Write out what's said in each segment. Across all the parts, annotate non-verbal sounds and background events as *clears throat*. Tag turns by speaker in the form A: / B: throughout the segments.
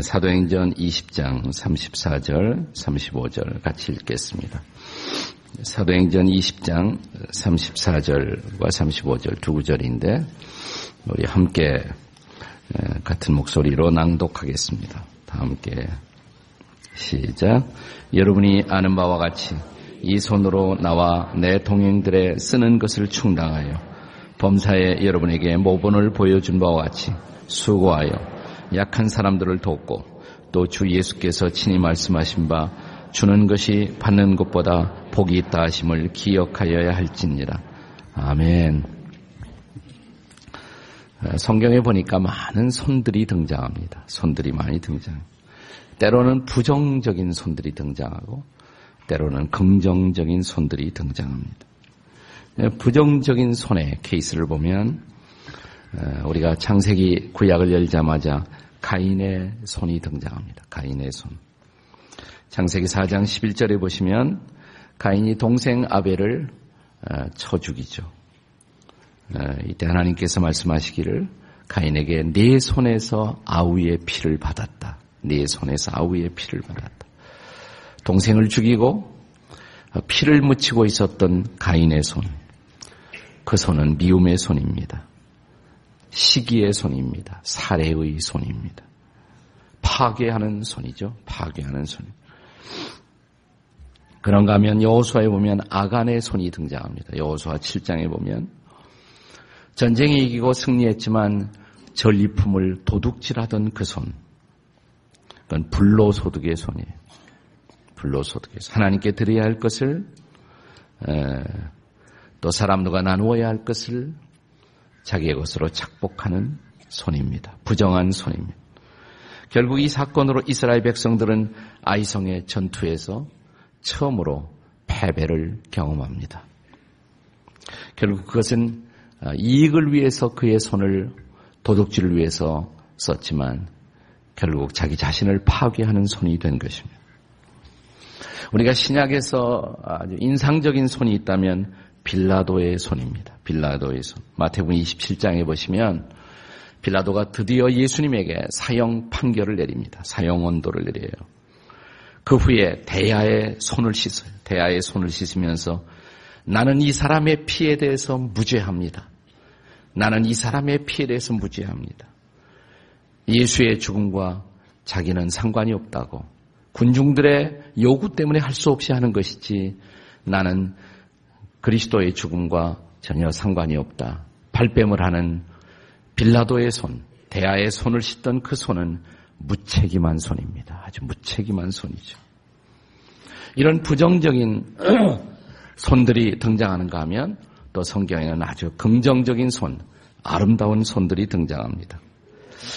A: 사도행전 20장 34절, 35절 같이 읽겠습니다. 사도행전 20장 34절과 35절 두 구절인데 우리 함께 같은 목소리로 낭독하겠습니다. 다 함께 시작. 여러분이 아는 바와 같이 이 손으로 나와 내 동행들의 쓰는 것을 충당하여 범사에 여러분에게 모본을 보여준 바와 같이 수고하여 약한 사람들을 돕고 또 주 예수께서 친히 말씀하신 바 주는 것이 받는 것보다 복이 있다 하심을 기억하여야 할지니라. 아멘. 성경에 보니까 많은 손들이 등장합니다. 손들이 많이 등장. 때로는 부정적인 손들이 등장하고 때로는 긍정적인 손들이 등장합니다. 부정적인 손의 케이스를 보면 우리가 창세기 구약을 열자마자 가인의 손이 등장합니다. 가인의 손. 창세기 4장 11절에 보시면 가인이 동생 아벨을 어, 쳐 죽이죠. 어, 이때 하나님께서 말씀하시기를 가인에게 네 손에서 아우의 피를 받았다. 네 손에서 아우의 피를 받았다. 동생을 죽이고 피를 묻히고 있었던 가인의 손. 그 손은 미움의 손입니다. 시기의 손입니다. 사례의 손입니다. 파괴하는 손이죠. 파괴하는 손. 그런가 하면 여호수아에 보면 아간의 손이 등장합니다. 여호수아 7장에 보면 전쟁에 이기고 승리했지만 전리품을 도둑질하던 그 손. 그건 불로소득의 손이에요. 불로소득의 손. 하나님께 드려야 할 것을 또 사람들과 나누어야 할 것을 자기의 것으로 착복하는 손입니다. 부정한 손입니다. 결국 이 사건으로 이스라엘 백성들은 아이성의 전투에서 처음으로 패배를 경험합니다. 결국 그것은 아, 이익을 위해서 그의 손을 도둑질을 위해서 썼지만 결국 자기 자신을 파괴하는 손이 된 것입니다. 우리가 신약에서 아주 인상적인 손이 있다면 빌라도의 손입니다. 빌라도의 손. 마태복음 27장에 보시면 빌라도가 드디어 예수님에게 사형 판결을 내립니다. 사형 원도를 내려요. 그 후에 대야의 손을 씻어요. 대야의 손을 씻으면서 나는 이 사람의 피에 대해서 무죄합니다. 나는 이 사람의 피에 대해서 무죄합니다. 예수의 죽음과 자기는 상관이 없다고 군중들의 요구 때문에 할 수 없이 하는 것이지 나는 그리스도의 죽음과 전혀 상관이 없다. 발뺌을 하는 빌라도의 손, 대야의 손을 씻던 그 손은 무책임한 손입니다. 아주 무책임한 손이죠. 이런 부정적인 *clears throat* 손들이 등장하는가 하면 또 성경에는 아주 긍정적인 손, 아름다운 손들이 등장합니다.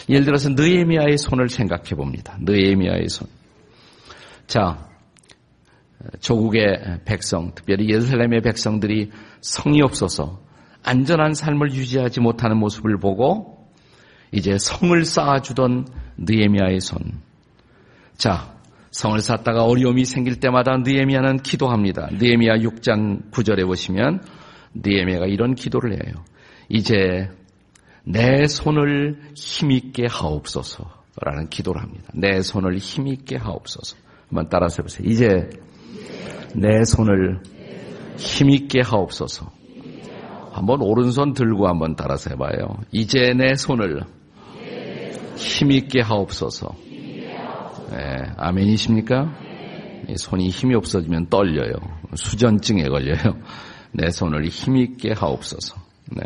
A: 예를 들어서 느에미아의 손을 생각해 봅니다. 느에미아의 손. 자, 조국의 백성, 특별히 예루살렘의 백성들이 성이 없어서 안전한 삶을 유지하지 못하는 모습을 보고 이제 성을 쌓아주던 느에미아의 손. 자, 성을 쌓다가 어려움이 생길 때마다 느에미아는 기도합니다. 느에미아 6장 9절에 보시면 느에미아가 이런 기도를 해요. 이제 내 손을 힘있게 하옵소서라는 기도를 합니다. 내 손을 힘있게 하옵소서. 한번 따라서 해보세요. 이제 내 손을 힘있게 하옵소서. 한번 오른손 들고 한번 따라서 해봐요. 이제 내 손을 힘있게 하옵소서. 네, 아멘이십니까? 손이 힘이 없어지면 떨려요. 수전증에 걸려요. *laughs* 내 손을 힘있게 하옵소서. 네.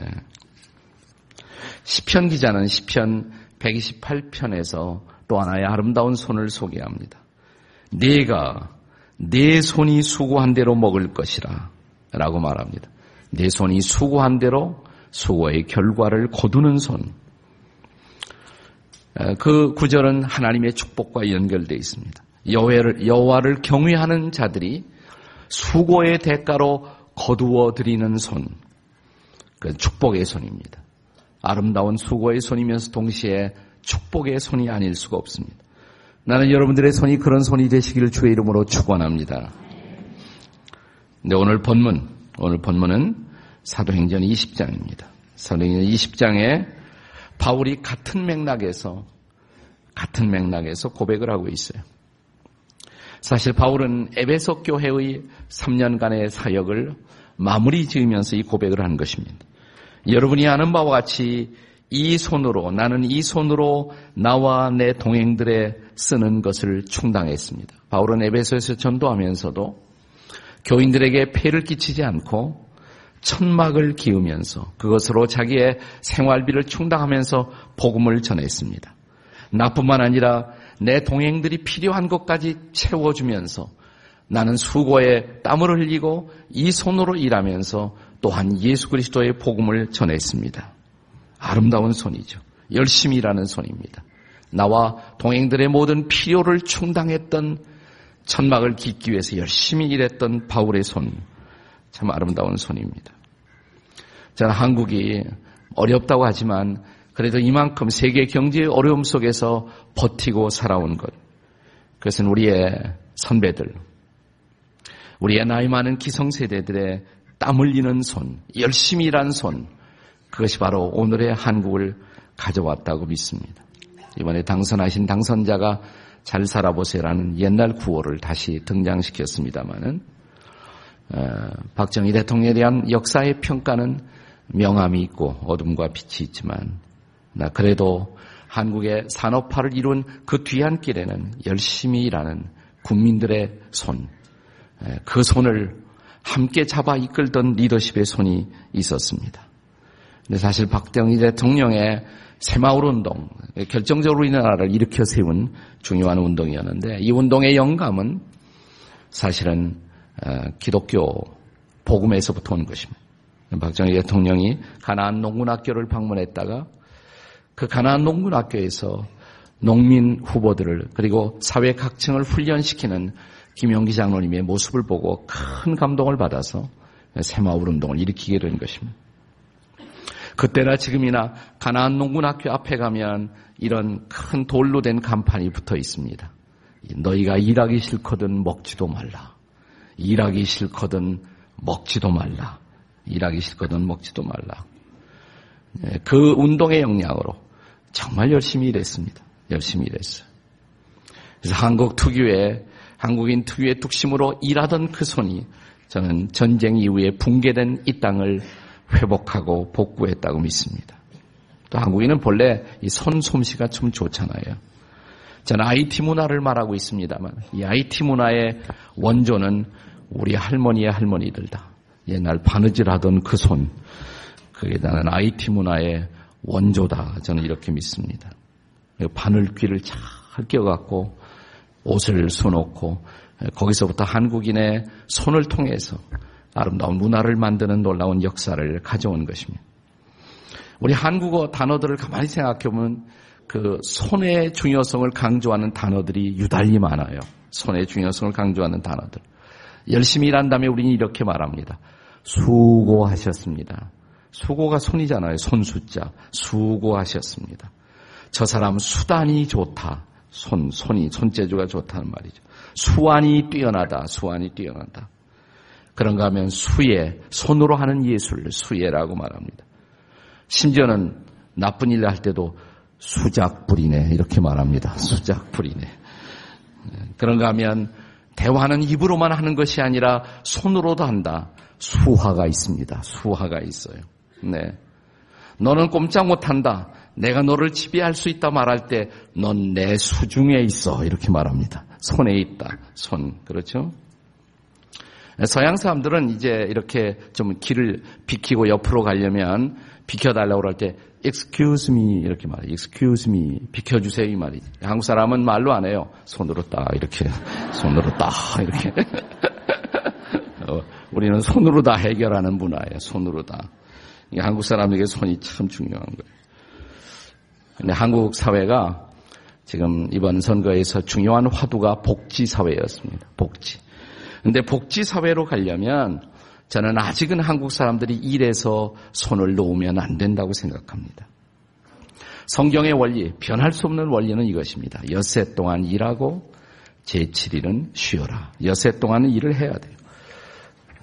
A: 시편 기자는 시편 128편에서 또 하나의 아름다운 손을 소개합니다. 네가 내 손이 수고한 대로 먹을 것이라 라고 말합니다. 내 손이 수고한 대로 수고의 결과를 거두는 손. 그 구절은 하나님의 축복과 연결되어 있습니다. 여호와를, 여호와를 경외하는 자들이 수고의 대가로 거두어 드리는 손. 그 축복의 손입니다. 아름다운 수고의 손이면서 동시에 축복의 손이 아닐 수가 없습니다. 나는 여러분들의 손이 그런 손이 되시기를 주의 이름으로 축원합니다. 네, 오늘 본문, 오늘 본문은 사도행전 20장입니다. 사도행전 20장에 바울이 같은 맥락에서 같은 맥락에서 고백을 하고 있어요. 사실 바울은 에베소 교회의 3년간의 사역을 마무리 지으면서 이 고백을 한 것입니다. 여러분이 아는 바와 같이 이 손으로 나는 이 손으로 나와 내 동행들의 쓰는 것을 충당했습니다. 바울은 에베소에서 전도하면서도 교인들에게 폐를 끼치지 않고 천막을 기우면서 그것으로 자기의 생활비를 충당하면서 복음을 전했습니다. 나뿐만 아니라 내 동행들이 필요한 것까지 채워주면서 나는 수고에 땀을 흘리고 이 손으로 일하면서 또한 예수 그리스도의 복음을 전했습니다. 아름다운 손이죠. 열심히 일하는 손입니다. 나와 동행들의 모든 필요를 충당했던 천막을 깃기 위해서 열심히 일했던 바울의 손. 참 아름다운 손입니다. 저는 한국이 어렵다고 하지만 그래도 이만큼 세계 경제의 어려움 속에서 버티고 살아온 것. 그것은 우리의 선배들, 우리의 나이 많은 기성세대들의 땀 흘리는 손, 열심히 일한 손, 그것이 바로 오늘의 한국을 가져왔다고 믿습니다. 이번에 당선하신 당선자가 잘 살아보세요라는 옛날 구호를 다시 등장시켰습니다마는 어, 박정희 대통령에 대한 역사의 평가는 명암이 있고 어둠과 빛이 있지만 나 그래도 한국의 산업화를 이룬 그 뒤한 길에는 열심히 일하는 국민들의 손, 그 손을 함께 잡아 이끌던 리더십의 손이 있었습니다. 근데 사실 박정희 대통령의 새마을 운동, 결정적으로 이 나라를 일으켜 세운 중요한 운동이었는데 이 운동의 영감은 사실은 어, 기독교 복음에서부터 온 것입니다. 박정희 대통령이 가나안 농군학교를 방문했다가 그 가나안 농군학교에서 농민 후보들을 그리고 사회 각층을 훈련시키는 김용기 장로님의 모습을 보고 큰 감동을 받아서 새마을 운동을 일으키게 된 것입니다. 그때나 지금이나 가나안 농군학교 앞에 가면 이런 큰 돌로 된 간판이 붙어 있습니다. 너희가 일하기 싫거든 먹지도 말라. 일하기 싫거든 먹지도 말라. 일하기 싫거든 먹지도 말라. 예, 그 운동의 역량으로 정말 열심히 일했습니다. 열심히 일했어요. 그래서 한국 특유의 한국인 특유의 뚝심으로 일하던 그 손이 저는 전쟁 이후에 붕괴된 이 땅을 회복하고 복구했다고 믿습니다. 또 한국인은 본래 이 손 솜씨가 좀 좋잖아요. 저는 IT 문화를 말하고 있습니다만 이 IT 문화의 원조는 우리 할머니의 할머니들다. 옛날 바느질 하던 그 손, 그게 나는 IT 문화의 원조다. 저는 이렇게 믿습니다. 바늘귀를 잘 껴갖고 옷을 수놓고 거기서부터 한국인의 손을 통해서 아름다운 문화를 만드는 놀라운 역사를 가져온 것입니다. 우리 한국어 단어들을 가만히 생각해 보면 그 손의 중요성을 강조하는 단어들이 유달리 많아요. 손의 중요성을 강조하는 단어들. 열심히 일한 다음에 우리는 이렇게 말합니다. 수고하셨습니다. 수고가 손이잖아요. 손 숫자. 수고하셨습니다. 저 사람 수단이 좋다. 손, 손이, 손재주가 좋다는 말이죠. 수완이 뛰어나다. 수완이 뛰어나다. 그런가 하면 수예, 손으로 하는 예술, 수예라고 말합니다. 심지어는 나쁜 일을 할 때도 수작불이네 이렇게 말합니다. 수작불이네. 그런가 하면 대화는 입으로만 하는 것이 아니라 손으로도 한다. 수화가 있습니다. 수화가 있어요. 네. 너는 꼼짝 못한다. 내가 너를 지배할 수 있다 말할 때 넌 내 수중에 있어 이렇게 말합니다. 손에 있다. 손 그렇죠? 서양 사람들은 이제 이렇게 좀 길을 비키고 옆으로 가려면 비켜달라고 그럴 때 excuse me 이렇게 말해요. excuse me 비켜주세요 이 말이지. 한국 사람은 말로 안 해요. 손으로 딱 이렇게 손으로 딱 이렇게. *laughs* 어, 우리는 손으로 다 해결하는 문화예요. 손으로 다. 한국 사람에게 손이 참 중요한 거예요. 근데 한국 사회가 지금 이번 선거에서 중요한 화두가 복지 사회였습니다. 복지. 근데 복지 사회로 가려면 저는 아직은 한국 사람들이 일에서 손을 놓으면 안 된다고 생각합니다. 성경의 원리, 변할 수 없는 원리는 이것입니다. 엿새 동안 일하고 제7일은 쉬어라. 엿새 동안은 일을 해야 돼요.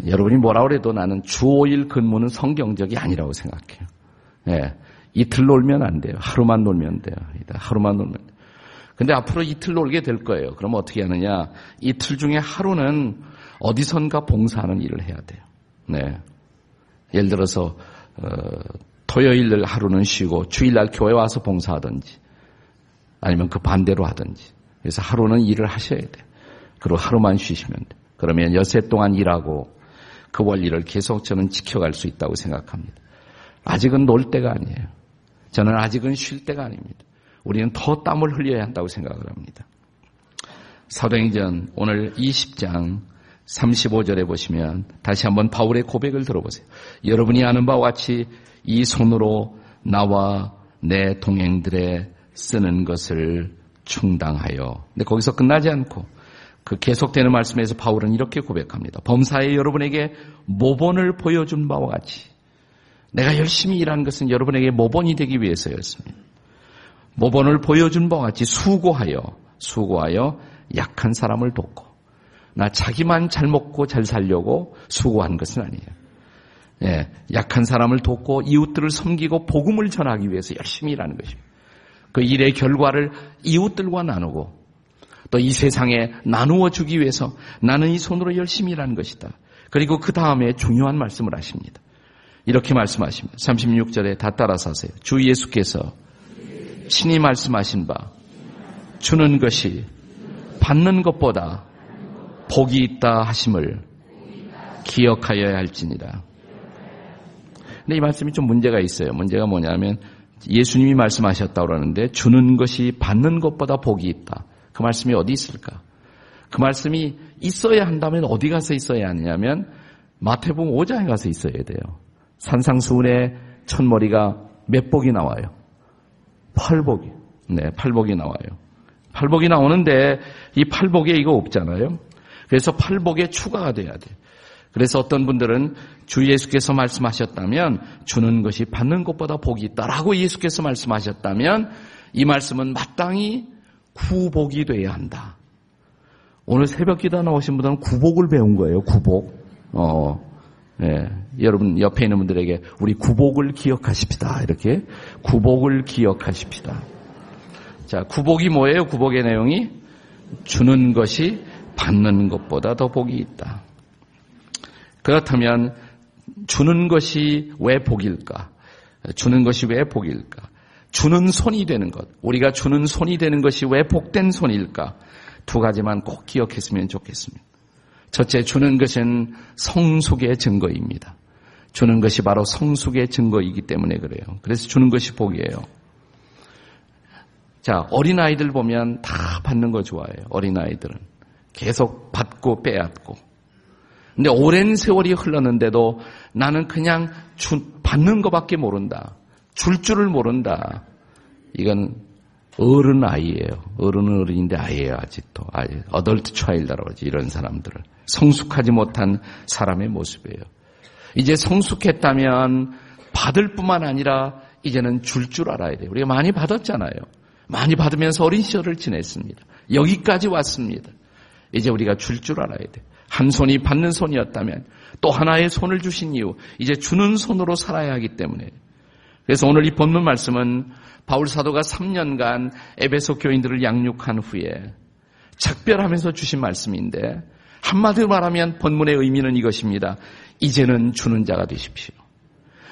A: 여러분이 뭐라 그래도 나는 주 5일 근무는 성경적이 아니라고 생각해요. 예. 이틀 놀면 안 돼요. 하루만 놀면 돼요. 하루만 놀면. 근데 앞으로 이틀 놀게 될 거예요. 그럼 어떻게 하느냐? 이틀 중에 하루는 어디선가 봉사하는 일을 해야 돼요. 네. 예를 들어서 어, 토요일 하루는 쉬고 주일날 교회 와서 봉사하든지 아니면 그 반대로 하든지 그래서 하루는 일을 하셔야 돼요. 그리고 하루만 쉬시면 돼요. 그러면 여세 동안 일하고 그 원리를 계속 저는 지켜갈 수 있다고 생각합니다. 아직은 놀 때가 아니에요. 저는 아직은 쉴 때가 아닙니다. 우리는 더 땀을 흘려야 한다고 생각을 합니다. 사도행전 오늘 20장 35절에 보시면 다시 한번 바울의 고백을 들어보세요. 여러분이 아는 바와 같이 이 손으로 나와 내 동행들의 쓰는 것을 충당하여. 근데 거기서 끝나지 않고 그 계속되는 말씀에서 바울은 이렇게 고백합니다. 범사에 여러분에게 모본을 보여준 바와 같이 내가 열심히 일하는 것은 여러분에게 모본이 되기 위해서였습니다. 모본을 보여준 바와 같이 수고하여 수고하여 약한 사람을 돕고 나 자기만 잘 먹고 잘 살려고 수고한 것은 아니에요. 예, 약한 사람을 돕고 이웃들을 섬기고 복음을 전하기 위해서 열심히 일하는 것입니다. 그 일의 결과를 이웃들과 나누고 또 이 세상에 나누어 주기 위해서 나는 이 손으로 열심히 일하는 것이다. 그리고 그 다음에 중요한 말씀을 하십니다. 이렇게 말씀하십니다. 36절에 다 따라서 하세요. 주 예수께서 친히 말씀하신 바 주는 것이 받는 것보다 복이 있다 하심을 기억하여야 할지니라. 근데 이 말씀이 좀 문제가 있어요. 문제가 뭐냐면 예수님이 말씀하셨다고 그러는데 주는 것이 받는 것보다 복이 있다. 그 말씀이 어디 있을까? 그 말씀이 있어야 한다면 어디 가서 있어야 하느냐면 마태복음 5장에 가서 있어야 돼요. 산상수훈의 첫머리가 몇 복이 나와요? 팔복이. 네, 팔복이 나와요. 팔복이 나오는데 이 팔복에 이거 없잖아요. 그래서 팔복에 추가가 돼야 돼. 그래서 어떤 분들은 주 예수께서 말씀하셨다면 주는 것이 받는 것보다 복이 있다라고 예수께서 말씀하셨다면 이 말씀은 마땅히 구복이 돼야 한다. 오늘 새벽 기도 나오신 분들은 구복을 배운 거예요. 구복. 어, 예, 여러분 옆에 있는 분들에게 우리 구복을 기억하십시다. 이렇게 구복을 기억하십시다. 자, 구복이 뭐예요? 구복의 내용이 주는 것이 받는 것보다 더 복이 있다. 그렇다면 주는 것이 왜 복일까? 주는 것이 왜 복일까? 주는 손이 되는 것. 우리가 주는 손이 되는 것이 왜 복된 손일까? 두 가지만 꼭 기억했으면 좋겠습니다. 첫째, 주는 것은 성숙의 증거입니다. 주는 것이 바로 성숙의 증거이기 때문에 그래요. 그래서 주는 것이 복이에요. 자, 어린아이들 보면 다 받는 거 좋아해요. 어린아이들은. 계속 받고 빼앗고. 근데 오랜 세월이 흘렀는데도 나는 그냥 주, 받는 것밖에 모른다. 줄 줄을 모른다. 이건 어른 아이예요. 어른은 어른인데 아이예요, 아직도. 아이, 어덜트 차일드라고 하지, 이런 사람들을. 성숙하지 못한 사람의 모습이에요. 이제 성숙했다면 받을 뿐만 아니라 이제는 줄줄 알아야 돼요. 우리가 많이 받았잖아요. 많이 받으면서 어린 시절을 지냈습니다. 여기까지 왔습니다. 이제 우리가 줄줄 알아야 돼. 한 손이 받는 손이었다면 또 하나의 손을 주신 이유, 이제 주는 손으로 살아야 하기 때문에. 그래서 오늘 이 본문 말씀은 바울 사도가 3년간 에베소 교인들을 양육한 후에 작별하면서 주신 말씀인데 한마디로 말하면 본문의 의미는 이것입니다. 이제는 주는 자가 되십시오.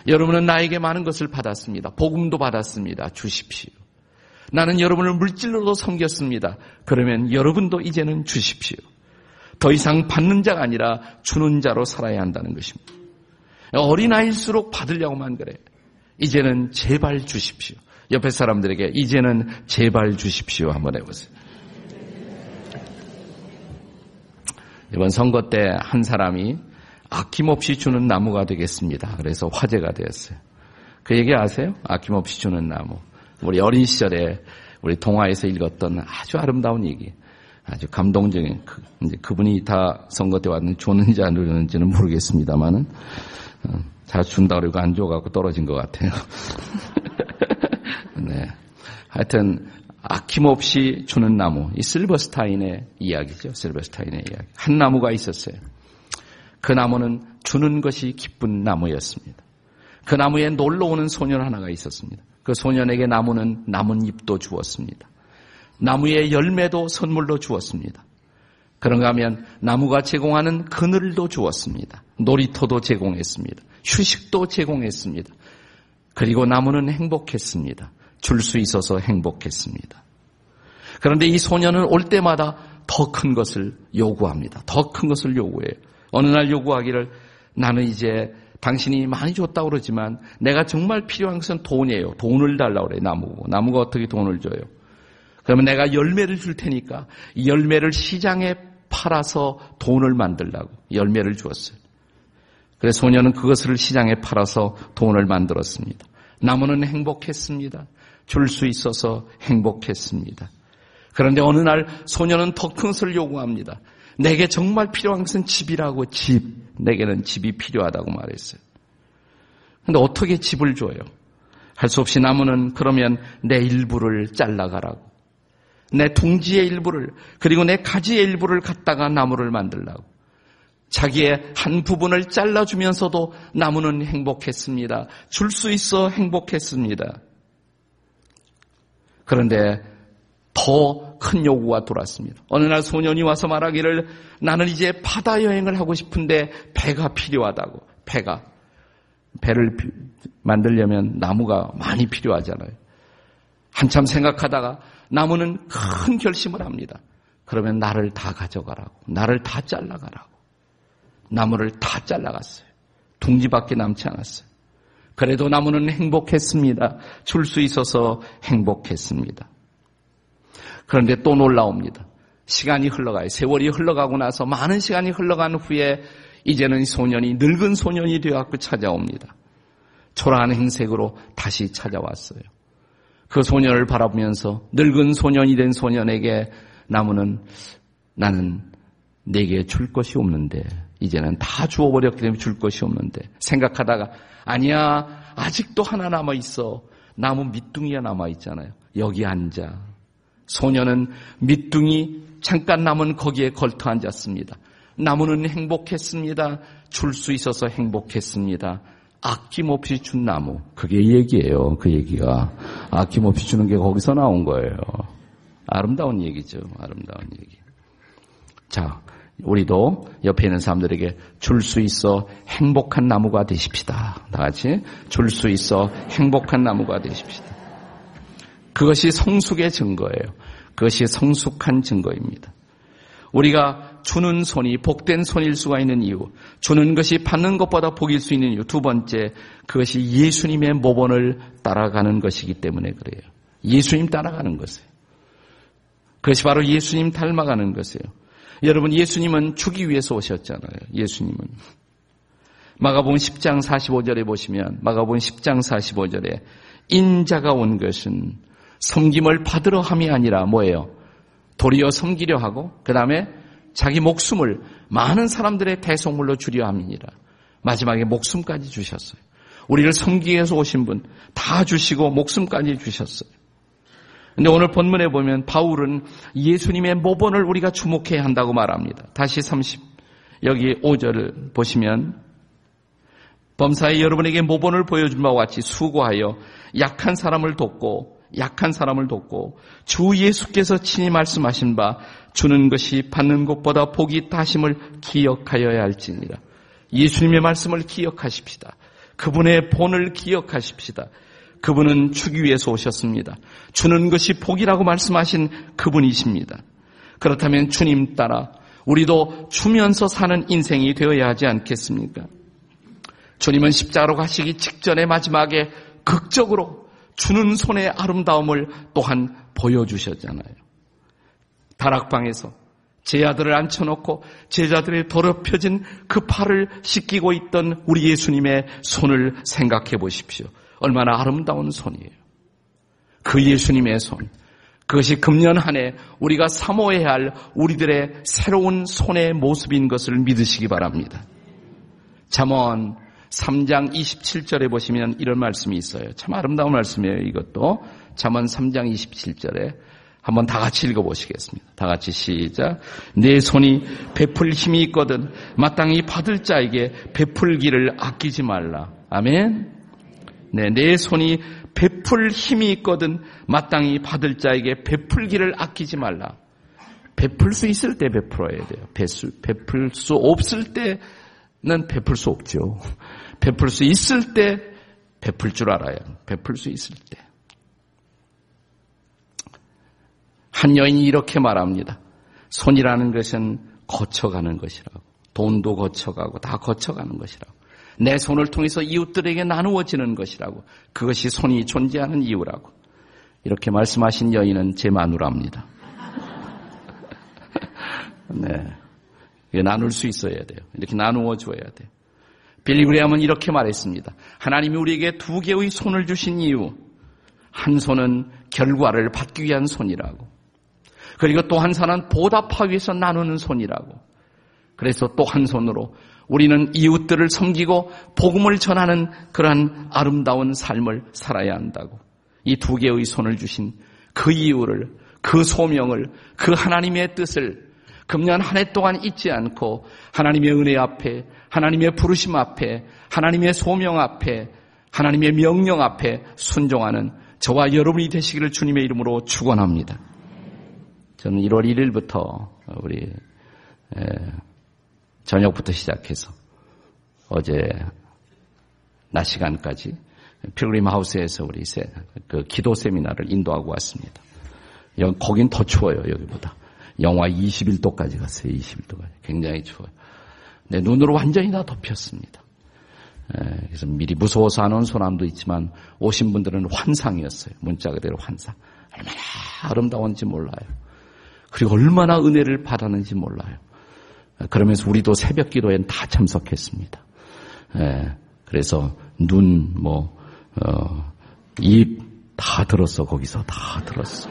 A: 여러분은 나에게 많은 것을 받았습니다. 복음도 받았습니다. 주십시오. 나는 여러분을 물질로도 섬겼습니다. 그러면 여러분도 이제는 주십시오. 더 이상 받는 자가 아니라 주는 자로 살아야 한다는 것입니다. 어린아이일수록 받으려고만 그래. 이제는 제발 주십시오. 옆에 사람들에게 이제는 제발 주십시오. 한번 해보세요. 이번 선거 때 한 사람이 아낌없이 주는 나무가 되겠습니다. 그래서 화제가 되었어요. 그 얘기 아세요? 아낌없이 주는 나무. 우리 어린 시절에 우리 동화에서 읽었던 아주 아름다운 얘기. 아주 감동적인 그, 이제 그분이 다 선거 때 왔는지 줬는지 안 줬는지는 모르겠습니다만은 어, 다 준다 그러고 안 줘갖고 떨어진 것 같아요. *laughs* 네. 하여튼 아낌없이 주는 나무, 이 실버스타인의 이야기죠. 실버스타인의 이야기. 한 나무가 있었어요. 그 나무는 주는 것이 기쁜 나무였습니다. 그 나무에 놀러 오는 소년 하나가 있었습니다. 그 소년에게 나무는 나뭇잎도 주었습니다. 나무의 열매도 선물로 주었습니다. 그런가 하면 나무가 제공하는 그늘도 주었습니다. 놀이터도 제공했습니다. 휴식도 제공했습니다. 그리고 나무는 행복했습니다. 줄 수 있어서 행복했습니다. 그런데 이 소년은 올 때마다 더 큰 것을 요구합니다. 더 큰 것을 요구해요. 어느 날 요구하기를 나는 이제 당신이 많이 줬다고 그러지만 내가 정말 필요한 것은 돈이에요. 돈을 달라고 그래, 나무고. 나무가 어떻게 돈을 줘요? 그러면 내가 열매를 줄 테니까 이 열매를 시장에 팔아서 돈을 만들라고 열매를 주었어요. 그래서 소녀는 그것을 시장에 팔아서 돈을 만들었습니다. 나무는 행복했습니다. 줄 수 있어서 행복했습니다. 그런데 어느 날 소녀는 더 큰 것을 요구합니다. 내게 정말 필요한 것은 집이라고 집. 내게는 집이 필요하다고 말했어요. 근데 어떻게 집을 줘요? 할 수 없이 나무는 그러면 내 일부를 잘라가라고. 내 둥지의 일부를 그리고 내 가지의 일부를 갖다가 나무를 만들라고. 자기의 한 부분을 잘라주면서도 나무는 행복했습니다. 줄 수 있어 행복했습니다. 그런데 더 큰 요구가 돌았습니다. 어느 날 소년이 와서 말하기를 나는 이제 바다 여행을 하고 싶은데 배가 필요하다고. 배가. 배를 만들려면 나무가 많이 필요하잖아요. 한참 생각하다가 나무는 큰 결심을 합니다. 그러면 나를 다 가져가라고. 나를 다 잘라가라고. 나무를 다 잘라갔어요. 둥지밖에 남지 않았어요. 그래도 나무는 행복했습니다. 줄 수 있어서 행복했습니다. 그런데 또 놀라웁니다. 시간이 흘러가요. 세월이 흘러가고 나서 많은 시간이 흘러간 후에 이제는 소년이 늙은 소년이 되어갖고 찾아옵니다. 초라한 행색으로 다시 찾아왔어요. 그 소년을 바라보면서 늙은 소년이 된 소년에게 나무는 나는 내게 줄 것이 없는데 이제는 다 주워버렸기 때문에 줄 것이 없는데 생각하다가 아니야 아직도 하나 남아 있어 나무 밑둥이가 남아 있잖아요. 여기 앉아. 소년은 밑둥이 잠깐 남은 거기에 걸터 앉았습니다. 나무는 행복했습니다. 줄 수 있어서 행복했습니다. 아낌없이 준 나무. 그게 얘기예요. 그 얘기가. 아낌없이 주는 게 거기서 나온 거예요. 아름다운 얘기죠. 아름다운 얘기. 자, 우리도 옆에 있는 사람들에게 줄 수 있어 행복한 나무가 되십시다. 다 같이 줄 수 있어 행복한 나무가 되십시다. 그것이 성숙의 증거예요. 그것이 성숙한 증거입니다. 우리가 주는 손이 복된 손일 수가 있는 이유, 주는 것이 받는 것보다 복일 수 있는 이유, 두 번째, 그것이 예수님의 모본을 따라가는 것이기 때문에 그래요. 예수님 따라가는 것이에요. 그것이 바로 예수님 닮아가는 것이에요. 여러분, 예수님은 주기 위해서 오셨잖아요. 예수님은. 마가복음 10장 45절에 보시면, 마가복음 10장 45절에, 인자가 온 것은 섬김을 받으러 함이 아니라 뭐예요? 도리어 섬기려 하고 그 다음에 자기 목숨을 많은 사람들의 대속물로 주려 함이니라. 마지막에 목숨까지 주셨어요. 우리를 섬기기 위해서 오신 분 다 주시고 목숨까지 주셨어요. 근데 오늘 본문에 보면 바울은 예수님의 모본을 우리가 주목해야 한다고 말합니다. 다시 30 여기 5절을 보시면 범사에 여러분에게 모본을 보여준 바와 같이 수고하여 약한 사람을 돕고 약한 사람을 돕고 주 예수께서 친히 말씀하신 바 주는 것이 받는 것보다 복이 있심을 기억하여야 할지니라. 예수님의 말씀을 기억하십시다. 그분의 본을 기억하십시다. 그분은 주기 위해서 오셨습니다. 주는 것이 복이라고 말씀하신 그분이십니다. 그렇다면 주님 따라 우리도 주면서 사는 인생이 되어야 하지 않겠습니까? 주님은 십자가로 가시기 직전에 마지막에 극적으로 주는 손의 아름다움을 또한 보여주셨잖아요. 다락방에서 제 아들을 앉혀놓고 제자들의 더럽혀진 그 팔을 씻기고 있던 우리 예수님의 손을 생각해 보십시오. 얼마나 아름다운 손이에요. 그 예수님의 손. 그것이 금년 한 해 우리가 사모해야 할 우리들의 새로운 손의 모습인 것을 믿으시기 바랍니다. 잠언 3장 27절에 보시면 이런 말씀이 있어요. 참 아름다운 말씀이에요, 이것도. 잠언 3장 27절에 한번 다 같이 읽어보시겠습니다. 다 같이 시작. 내 손이 베풀 힘이 있거든 마땅히 받을 자에게 베풀기를 아끼지 말라. 아멘. 네, 내 손이 베풀 힘이 있거든 마땅히 받을 자에게 베풀기를 아끼지 말라. 베풀 수 있을 때 베풀어야 돼요. 베풀, 베풀 수 없을 때는 베풀 수 없죠. 베풀 수 있을 때 베풀 줄 알아요. 베풀 수 있을 때. 한 여인이 이렇게 말합니다. 손이라는 것은 거쳐가는 것이라고. 돈도 거쳐가고 다 거쳐가는 것이라고. 내 손을 통해서 이웃들에게 나누어지는 것이라고. 그것이 손이 존재하는 이유라고. 이렇게 말씀하신 여인은 제 마누라입니다. *laughs* 네. 나눌 수 있어야 돼요. 이렇게 나누어 줘야 돼요. 빌리그레함은 이렇게 말했습니다. 하나님이 우리에게 두 개의 손을 주신 이유. 한 손은 결과를 받기 위한 손이라고. 그리고 또 한 손은 보답하기 위해서 나누는 손이라고. 그래서 또 한 손으로 우리는 이웃들을 섬기고 복음을 전하는 그러한 아름다운 삶을 살아야 한다고. 이 두 개의 손을 주신 그 이유를, 그 소명을, 그 하나님의 뜻을 금년 한 해 동안 잊지 않고 하나님의 은혜 앞에, 하나님의 부르심 앞에, 하나님의 소명 앞에, 하나님의 명령 앞에 순종하는 저와 여러분이 되시기를 주님의 이름으로 축원합니다. 저는 1월 1일부터 우리 저녁부터 시작해서 어제 낮 시간까지 필그림 하우스에서 우리 그 기도 세미나를 인도하고 왔습니다. 여기 거긴 더 추워요 여기보다. 영하 21도까지 갔어요. 21도까지. 굉장히 추워요. 네, 눈으로 완전히 다 덮였습니다. 그래서 미리 무서워서 안 온 소남도 있지만 오신 분들은 환상이었어요. 문자 그대로 환상. 얼마나 아름다운지 몰라요. 그리고 얼마나 은혜를 받았는지 몰라요. 그러면서 우리도 새벽 기도엔 다 참석했습니다. 예, 그래서 눈, 뭐, 어, 입 다 들었어. 거기서 다 들었어.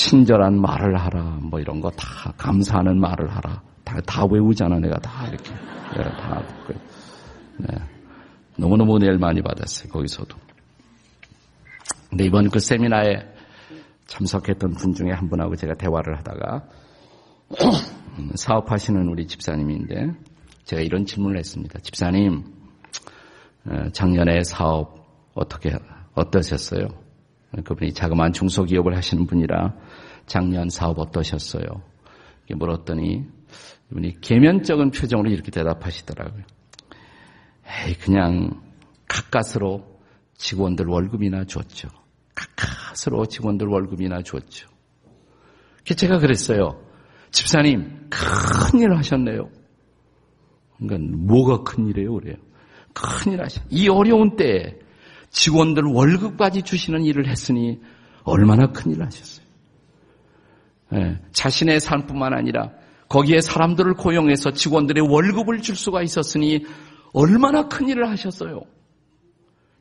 A: 친절한 말을 하라. 뭐 이런 거 다 감사하는 말을 하라. 다, 다 외우잖아. 내가 다 이렇게. 내가 다. 네. 너무너무 은혜를 많이 받았어요. 거기서도. 근데 이번 그 세미나에 참석했던 분 중에 한 분하고 제가 대화를 하다가 *clears throat* 사업하시는 우리 집사님인데 제가 이런 질문을 했습니다. 집사님, 어, 작년에 사업 어떻게 어떠셨어요? 그분이 자그마한 중소기업을 하시는 분이라 작년 사업 어떠셨어요? 물었더니 이분이 개면적인 표정으로 이렇게 대답하시더라고요. 에이, 그냥 가까스로 직원들 월급이나 줬죠. 가까스로 직원들 월급이나 줬죠. 제가 그랬어요. 집사님, 큰일 하셨네요. 그러니까 뭐가 큰일이에요, 그래요? 큰일 하셨. 이 어려운 때에 직원들 월급까지 주시는 일을 했으니 얼마나 큰일 하셨어요. 네, 자신의 삶뿐만 아니라 거기에 사람들을 고용해서 직원들의 월급을 줄 수가 있었으니 얼마나 큰 일을 하셨어요.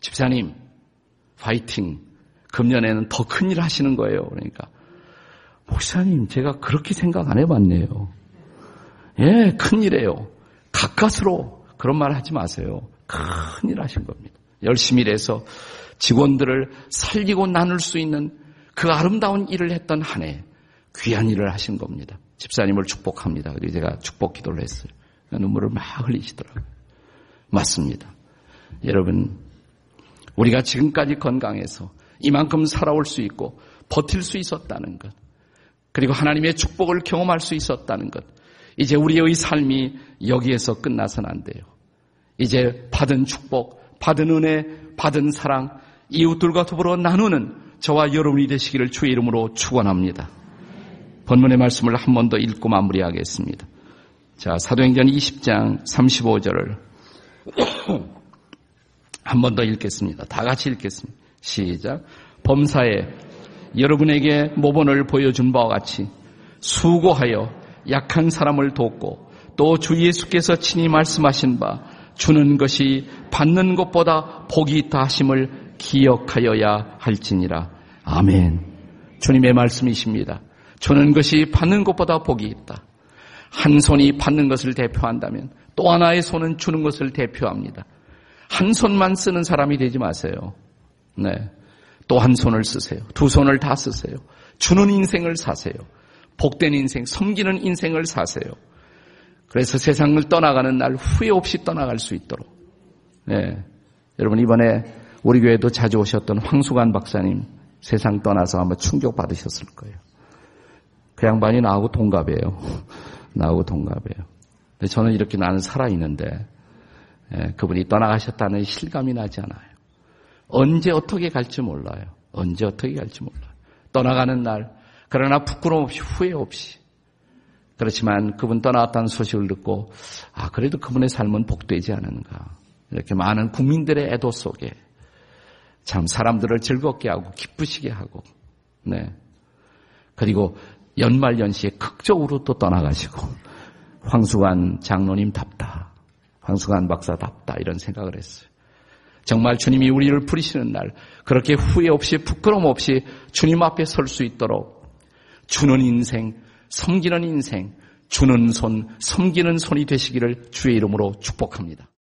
A: 집사님, 파이팅. 금년에는 더 큰일 하시는 거예요. 그러니까 목사님, 제가 그렇게 생각 안 해봤네요. 예, 큰일이에요. 가까스로 그런 말 하지 마세요. 큰일 하신 겁니다. 열심히 일해서 직원들을 살리고 나눌 수 있는 그 아름다운 일을 했던 한 해, 귀한 일을 하신 겁니다. 집사님을 축복합니다. 그리고 제가 축복 기도를 했어요. 눈물을 막 흘리시더라고요. 맞습니다. 여러분, 우리가 지금까지 건강해서 이만큼 살아올 수 있고 버틸 수 있었다는 것. 그리고 하나님의 축복을 경험할 수 있었다는 것. 이제 우리의 삶이 여기에서 끝나선 안 돼요. 이제 받은 축복, 받은 은혜, 받은 사랑, 이웃들과 더불어 나누는 저와 여러분이 되시기를 주의 이름으로 축원합니다. 본문의 말씀을 한 번 더 읽고 마무리하겠습니다. 자, 사도행전 20장 35절을 *coughs* 한 번 더 읽겠습니다. 다 같이 읽겠습니다. 시작. 범사에 여러분에게 모본을 보여준 바와 같이 수고하여 약한 사람을 돕고 또 주 예수께서 친히 말씀하신 바 주는 것이 받는 것보다 복이 있다 하심을 기억하여야 할지니라. 아멘. 주님의 말씀이십니다. 주는 것이 받는 것보다 복이 있다. 한 손이 받는 것을 대표한다면 또 하나의 손은 주는 것을 대표합니다. 한 손만 쓰는 사람이 되지 마세요. 네. 또 한 손을 쓰세요. 두 손을 다 쓰세요. 주는 인생을 사세요. 복된 인생, 섬기는 인생을 사세요. 그래서 세상을 떠나가는 날 후회 없이 떠나갈 수 있도록. 네. 여러분 이번에 우리 교회도 자주 오셨던 황수관 박사님 세상 떠나서 아마 충격받으셨을 거예요. 그 양반이 나하고 동갑이에요. *laughs* 나하고 동갑이에요. 근데 저는 이렇게 나는 살아있는데 예, 그분이 떠나가셨다는 실감이 나지 않아요. 언제 어떻게 갈지 몰라요. 언제 어떻게 갈지 몰라요. 떠나가는 날 그러나 부끄러움 없이 후회 없이 그렇지만 그분 떠나갔다는 소식을 듣고 아 그래도 그분의 삶은 복되지 않은가 이렇게 많은 국민들의 애도 속에 참 사람들을 즐겁게 하고 기쁘시게 하고 네 그리고 연말 연시에 극적으로 또 떠나가시고 황수관 장로님답다 황수관 박사답다 이런 생각을 했어요. 정말 주님이 우리를 부리시는 날 그렇게 후회 없이 부끄럼 없이 주님 앞에 설 수 있도록 주는 인생, 섬기는 인생, 주는 손, 섬기는 손이 되시기를 주의 이름으로 축복합니다.